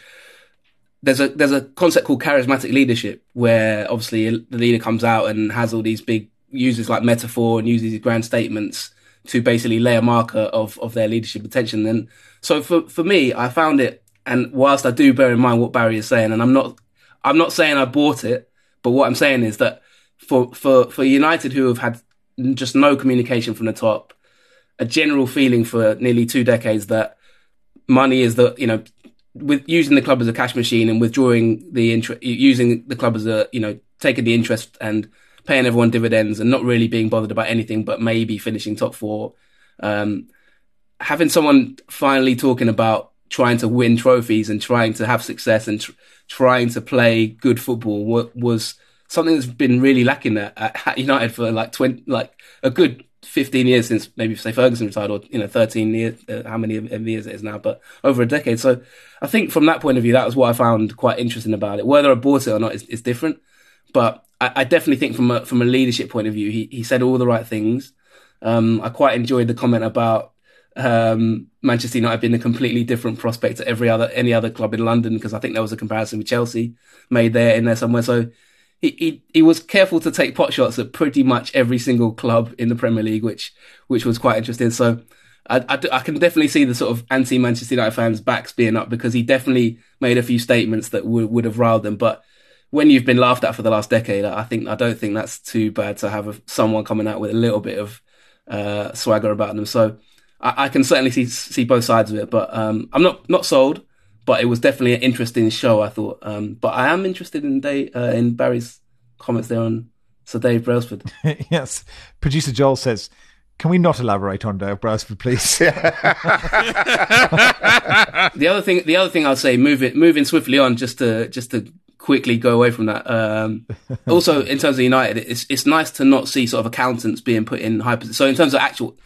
there's a there's a concept called charismatic leadership where obviously the leader comes out and has all these big uses like metaphor and uses grand statements to basically lay a marker of of their leadership attention. And so for for me, I found it. And whilst I do bear in mind what Barry is saying, and I'm not I'm not saying I bought it, but what I'm saying is that for for for United who have had just no communication from the top, a general feeling for nearly two decades that money is the you know with using the club as a cash machine and withdrawing the interest, using the club as a you know taking the interest and paying everyone dividends and not really being bothered about anything but maybe finishing top four. Um, having someone finally talking about trying to win trophies and trying to have success and tr- trying to play good football w- was something that's been really lacking at, at United for like 20, like a good 15 years since maybe say Ferguson retired or, you know, 13 years, uh, how many years it is now, but over a decade. So I think from that point of view, that was what I found quite interesting about it. Whether I bought it or not is, is different, but I, I, definitely think from a, from a leadership point of view, he, he said all the right things. Um, I quite enjoyed the comment about, um, Manchester United being a completely different prospect to every other, any other club in London, because I think there was a comparison with Chelsea made there in there somewhere. So he, he, he was careful to take pot shots at pretty much every single club in the Premier League, which which was quite interesting. So I, I, I can definitely see the sort of anti Manchester United fans' backs being up because he definitely made a few statements that would would have riled them. But when you've been laughed at for the last decade, I think I don't think that's too bad to have a, someone coming out with a little bit of uh, swagger about them. So I, I, can certainly see see both sides of it, but um, I'm not not sold but it was definitely an interesting show. I thought, um, but I am interested in Dave, uh, in Barry's comments there on Sir Dave Brailsford. yes, producer Joel says. Can we not elaborate on Dave Brailsford, please? the other thing, the other thing I'll say, moving moving swiftly on, just to just to quickly go away from that. Um, also, in terms of United, it's it's nice to not see sort of accountants being put in high positions. So, in terms of actual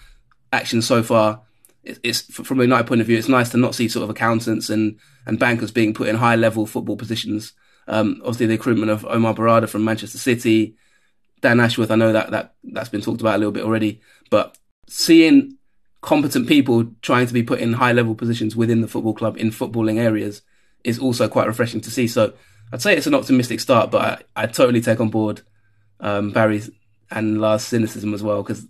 action so far, it's from a United point of view, it's nice to not see sort of accountants and, and bankers being put in high level football positions. Um, obviously the recruitment of Omar Berrada from Manchester City, Dan Ashworth, I know that, that that's been talked about a little bit already, but seeing competent people trying to be put in high level positions within the football club in footballing areas is also quite refreshing to see. So I'd say it's an optimistic start, but I, I totally take on board um, Barry's and Lars' cynicism as well, because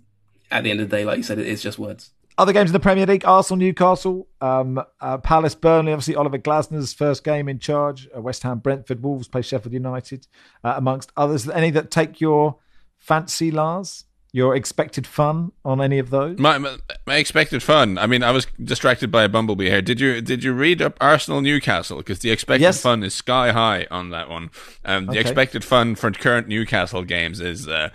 at the end of the day, like you said, it is just words. Other games in the Premier League: Arsenal, Newcastle, um, uh, Palace, Burnley. Obviously, Oliver Glasner's first game in charge. Uh, West Ham, Brentford, Wolves play Sheffield United, uh, amongst others. Any that take your fancy, Lars? Your expected fun on any of those? My, my, my, expected fun. I mean, I was distracted by a bumblebee here. Did you did you read up Arsenal Newcastle? Because the expected yes. fun is sky high on that one. Um, the okay. expected fun for current Newcastle games is uh,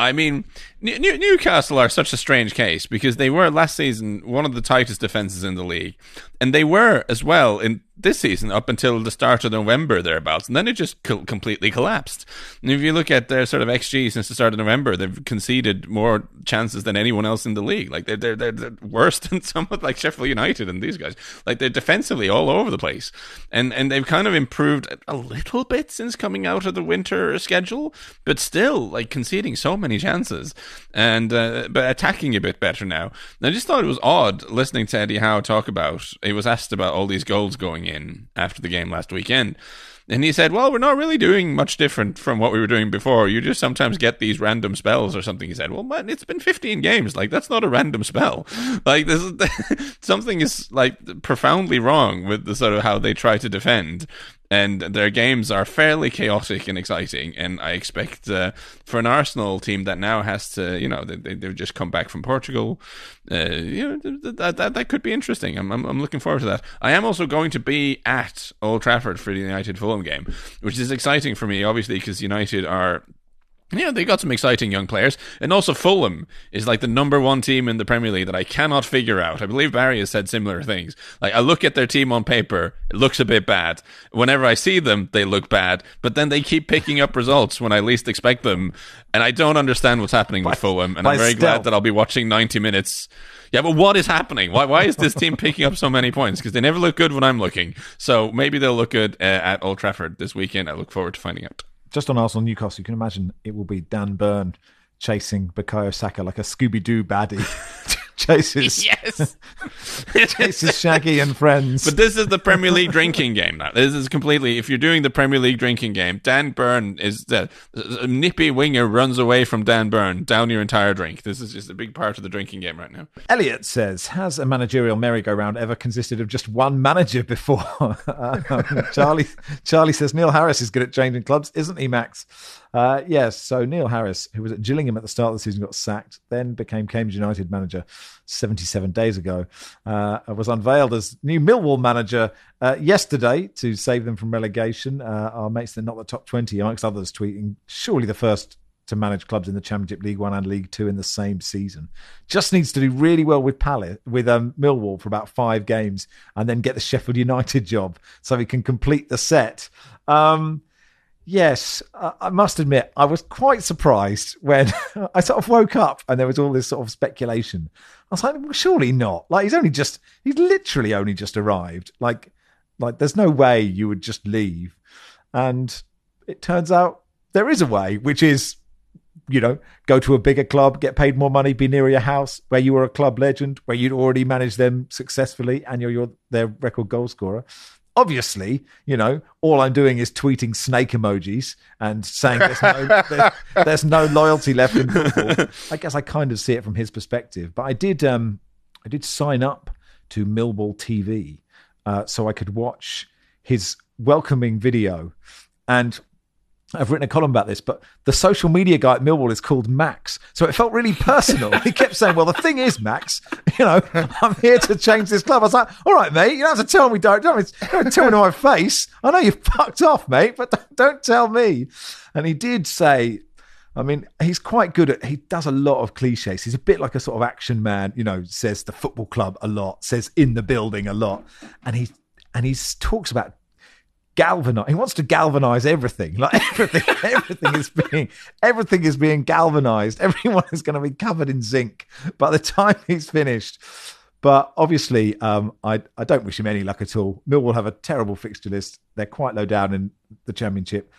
I mean, New- Newcastle are such a strange case because they were last season one of the tightest defenses in the league, and they were as well in this season up until the start of November thereabouts, and then it just co- completely collapsed. And if you look at their sort of xG since the start of November, they've conceded more chances than anyone else in the league. Like they're they're they're, they're worse than someone like Sheffield United and these guys. Like they're defensively all over the place, and and they've kind of improved a little bit since coming out of the winter schedule, but still like conceding so many chances and uh, but attacking a bit better now. And I just thought it was odd listening to Eddie Howe talk about. He was asked about all these goals going in after the game last weekend. And he said, "Well, we're not really doing much different from what we were doing before. You just sometimes get these random spells or something." He said, "Well, man, it's been 15 games. Like that's not a random spell. Like this, is, something is like profoundly wrong with the sort of how they try to defend and their games are fairly chaotic and exciting. And I expect uh, for an Arsenal team that now has to, you know, they, they've just come back from Portugal, uh, you know, that, that that could be interesting. I'm, I'm, I'm looking forward to that. I am also going to be at Old Trafford for the United Fulham game, which is exciting for me, obviously, because United are yeah, they got some exciting young players. And also Fulham is like the number one team in the Premier League that I cannot figure out. I believe Barry has said similar things. Like I look at their team on paper, it looks a bit bad. Whenever I see them, they look bad. But then they keep picking up results when I least expect them. And I don't understand what's happening with Fulham. And I'm very glad that I'll be watching 90 minutes. Yeah, but what is happening? Why, why is this team picking up so many points? Because they never look good when I'm looking. So maybe they'll look good uh, at Old Trafford this weekend. I look forward to finding out just on Arsenal Newcastle, you can imagine it will be Dan Burn chasing Bukayo Saka like a Scooby Doo baddie, chases yes. chases Shaggy and friends. But this is the Premier League drinking game now. This is completely. If you're doing the Premier League drinking game, Dan Burn is the a nippy winger runs away from Dan Burn down your entire drink. This is just a big part of the drinking game right now. Elliot says, "Has a managerial merry-go-round ever consisted of just one manager before?" um, Charlie Charlie says Neil Harris is good at changing clubs, isn't he, Max? Uh, yes. So Neil Harris, who was at Gillingham at the start of the season, got sacked, then became Cambridge United manager 77 days ago. Uh, was unveiled as new Millwall manager uh, yesterday to save them from relegation. Uh, our mates, they're not the top 20, amongst others, tweeting, surely the first to manage clubs in the Championship, League One, and League Two in the same season. Just needs to do really well with Palace, with um, Millwall for about five games, and then get the Sheffield United job so he can complete the set. Um, yes, I must admit, I was quite surprised when I sort of woke up and there was all this sort of speculation. I was like, well, surely not. Like he's only just, he's literally only just arrived. Like, like there's no way you would just leave. And it turns out there is a way, which is you know, go to a bigger club, get paid more money, be near your house, where you were a club legend, where you'd already managed them successfully, and you're, you're their record goal scorer. Obviously, you know, all I'm doing is tweeting snake emojis and saying there's no, there's, there's no loyalty left in football. I guess I kind of see it from his perspective, but I did, um, I did sign up to Millwall TV uh, so I could watch his welcoming video. And I've written a column about this, but the social media guy at Millwall is called Max. So it felt really personal. he kept saying, Well, the thing is, Max, you know, I'm here to change this club. I was like, All right, mate, you don't have to tell me, don't, don't, tell me to my face. I know you've fucked off, mate, but don't, don't tell me. And he did say, I mean, he's quite good at, he does a lot of cliches. He's a bit like a sort of action man, you know, says the football club a lot, says in the building a lot. And he, and he talks about galvanize. He wants to galvanize everything. Like everything, everything is being everything is being galvanized. Everyone is going to be covered in zinc by the time he's finished. But obviously, um, I I don't wish him any luck at all. Millwall have a terrible fixture list. They're quite low down in the championship.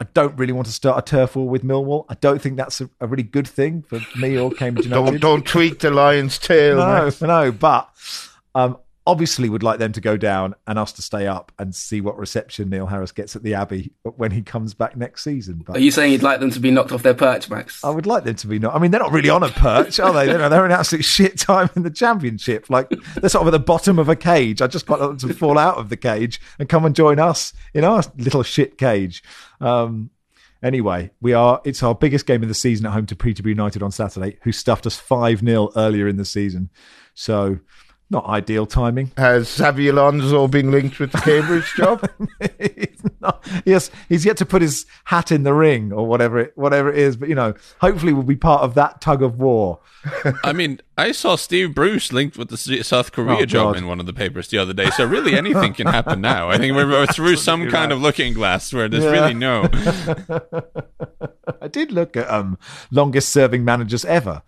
I don't really want to start a turf war with Millwall. I don't think that's a, a really good thing for me or Cambridge United. don't don't tweak the lion's tail. No, man. no, but um, obviously would like them to go down and us to stay up and see what reception Neil Harris gets at the Abbey when he comes back next season. But Are you saying you'd like them to be knocked off their perch, Max? I would like them to be not. I mean, they're not really on a perch, are they? They're, they're in absolute shit time in the championship. Like they're sort of at the bottom of a cage. I just quite like them to fall out of the cage and come and join us in our little shit cage. Um, Anyway, we are. It's our biggest game of the season at home to Peterborough United on Saturday, who stuffed us five 0 earlier in the season. So not ideal timing. Has Xabi Alonso been linked with the Cambridge job? he's not, yes, he's yet to put his hat in the ring or whatever it whatever it is. But you know, hopefully, we'll be part of that tug of war. I mean, I saw Steve Bruce linked with the South Korea oh, job in one of the papers the other day. So really, anything can happen now. I think we're through some kind of looking glass where there's yeah. really no. I did look at um, longest serving managers ever.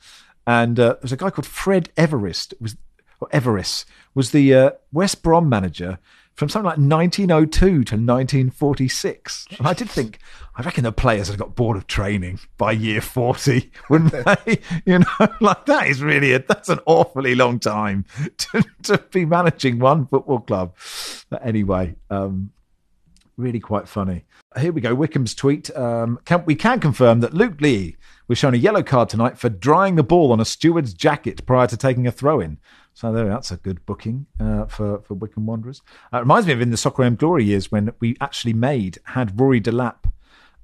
And uh, there's a guy called Fred Everiss. It was or Everest, was the uh, West Brom manager from something like 1902 to 1946. And I did think, I reckon the players had got bored of training by year 40, wouldn't they? you know, like that is really, a, that's an awfully long time to, to be managing one football club. But anyway, um, really quite funny. Here we go. Wycombe's tweet. Um, can, we can confirm that Luke Leahy was shown a yellow card tonight for drying the ball on a steward's jacket prior to taking a throw in. So there, that's a good booking uh, for for Wycombe Wanderers. Uh, it reminds me of in the Soccer AM glory years when we actually made had Rory Delap.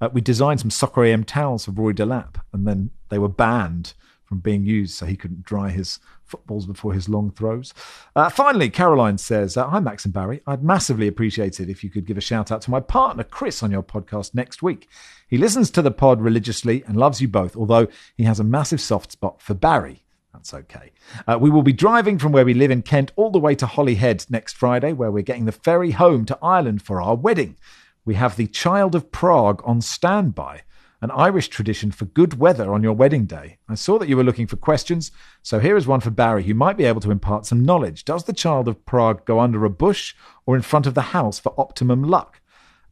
Uh, we designed some Soccer AM towels for Rory Delap, and then they were banned from being used, so he couldn't dry his footballs before his long throws. Uh, finally, Caroline says, uh, "Hi Max and Barry. I'd massively appreciate it if you could give a shout out to my partner Chris on your podcast next week. He listens to the pod religiously and loves you both, although he has a massive soft spot for Barry." That's okay. Uh, we will be driving from where we live in Kent all the way to Holyhead next Friday, where we're getting the ferry home to Ireland for our wedding. We have the Child of Prague on standby, an Irish tradition for good weather on your wedding day. I saw that you were looking for questions, so here is one for Barry, who might be able to impart some knowledge. Does the Child of Prague go under a bush or in front of the house for optimum luck?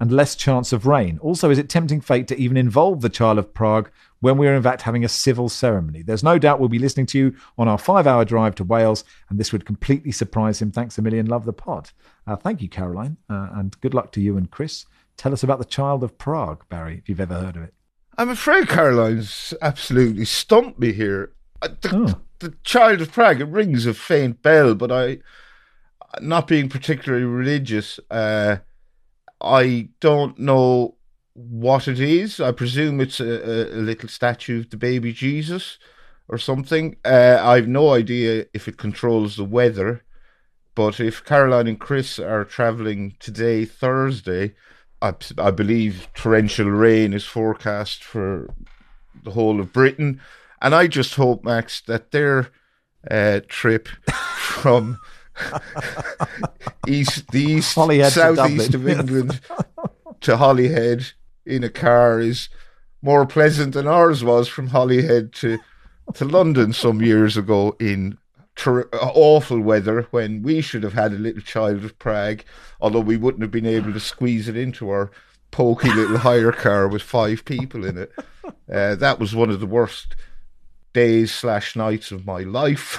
and less chance of rain. Also, is it tempting fate to even involve the Child of Prague when we are in fact having a civil ceremony. There's no doubt we'll be listening to you on our five hour drive to Wales, and this would completely surprise him. Thanks a million. Love the pod. Uh, thank you, Caroline, uh, and good luck to you and Chris. Tell us about the Child of Prague, Barry, if you've ever heard of it. I'm afraid Caroline's absolutely stumped me here. Uh, the, oh. the Child of Prague, it rings a faint bell, but I, not being particularly religious, uh, I don't know what it is. I presume it's a, a, little statue of the baby Jesus or something. Uh, I've no idea if it controls the weather, but if Caroline and Chris are travelling today, Thursday, I, I believe torrential rain is forecast for the whole of Britain. And I just hope, Max, that their uh, trip from east, the east, southeast of England to Holyhead in a car is more pleasant than ours was from Holyhead to to London some years ago in ter- awful weather when we should have had a little child of Prague, although we wouldn't have been able to squeeze it into our pokey little hire car with five people in it. Uh, that was one of the worst days slash nights of my life.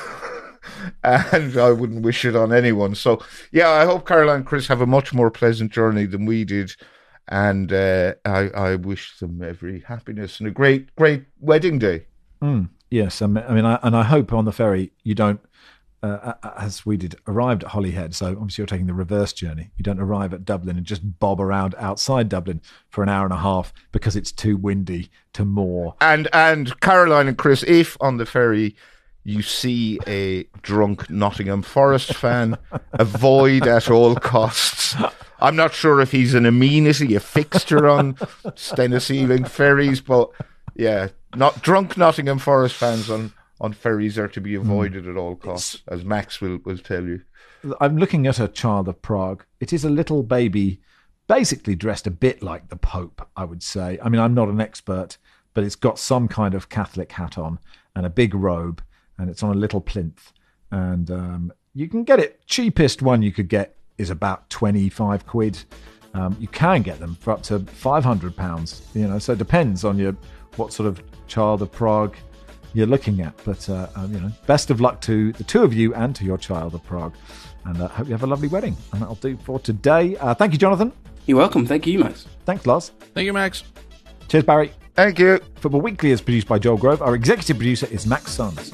and I wouldn't wish it on anyone. So, yeah, I hope Caroline and Chris have a much more pleasant journey than we did. And uh, I, I wish them every happiness and a great, great wedding day. Mm. Yes, I mean, I mean I, and I hope on the ferry you don't, uh, as we did, arrived at Holyhead. So obviously you're taking the reverse journey. You don't arrive at Dublin and just bob around outside Dublin for an hour and a half because it's too windy to moor. And and Caroline and Chris, if on the ferry you see a drunk Nottingham Forest fan, avoid at all costs. I'm not sure if he's an amenity, a fixture on Stena Sealink ferries, but yeah, not drunk Nottingham Forest fans on, on ferries are to be hmm. avoided mm. at all costs, it's, as Max will, will tell you. I'm looking at a child of Prague. It is a little baby, basically dressed a bit like the Pope, I would say. I mean, I'm not an expert, but it's got some kind of Catholic hat on and a big robe, and it's on a little plinth. And um, you can get it. Cheapest one you could get is about 25 quid. Um, you can get them for up to 500 pounds. You know, so it depends on your what sort of child of Prague you're looking at. But uh, um, you know, best of luck to the two of you and to your child of Prague, and uh, hope you have a lovely wedding. And that'll do for today. Uh, thank you, Jonathan. You're welcome. Thank you, Max. Thanks, Lars. Thank you, Max. Cheers, Barry. Thank you. Football Weekly is produced by Joel Grove. Our executive producer is Max Sons.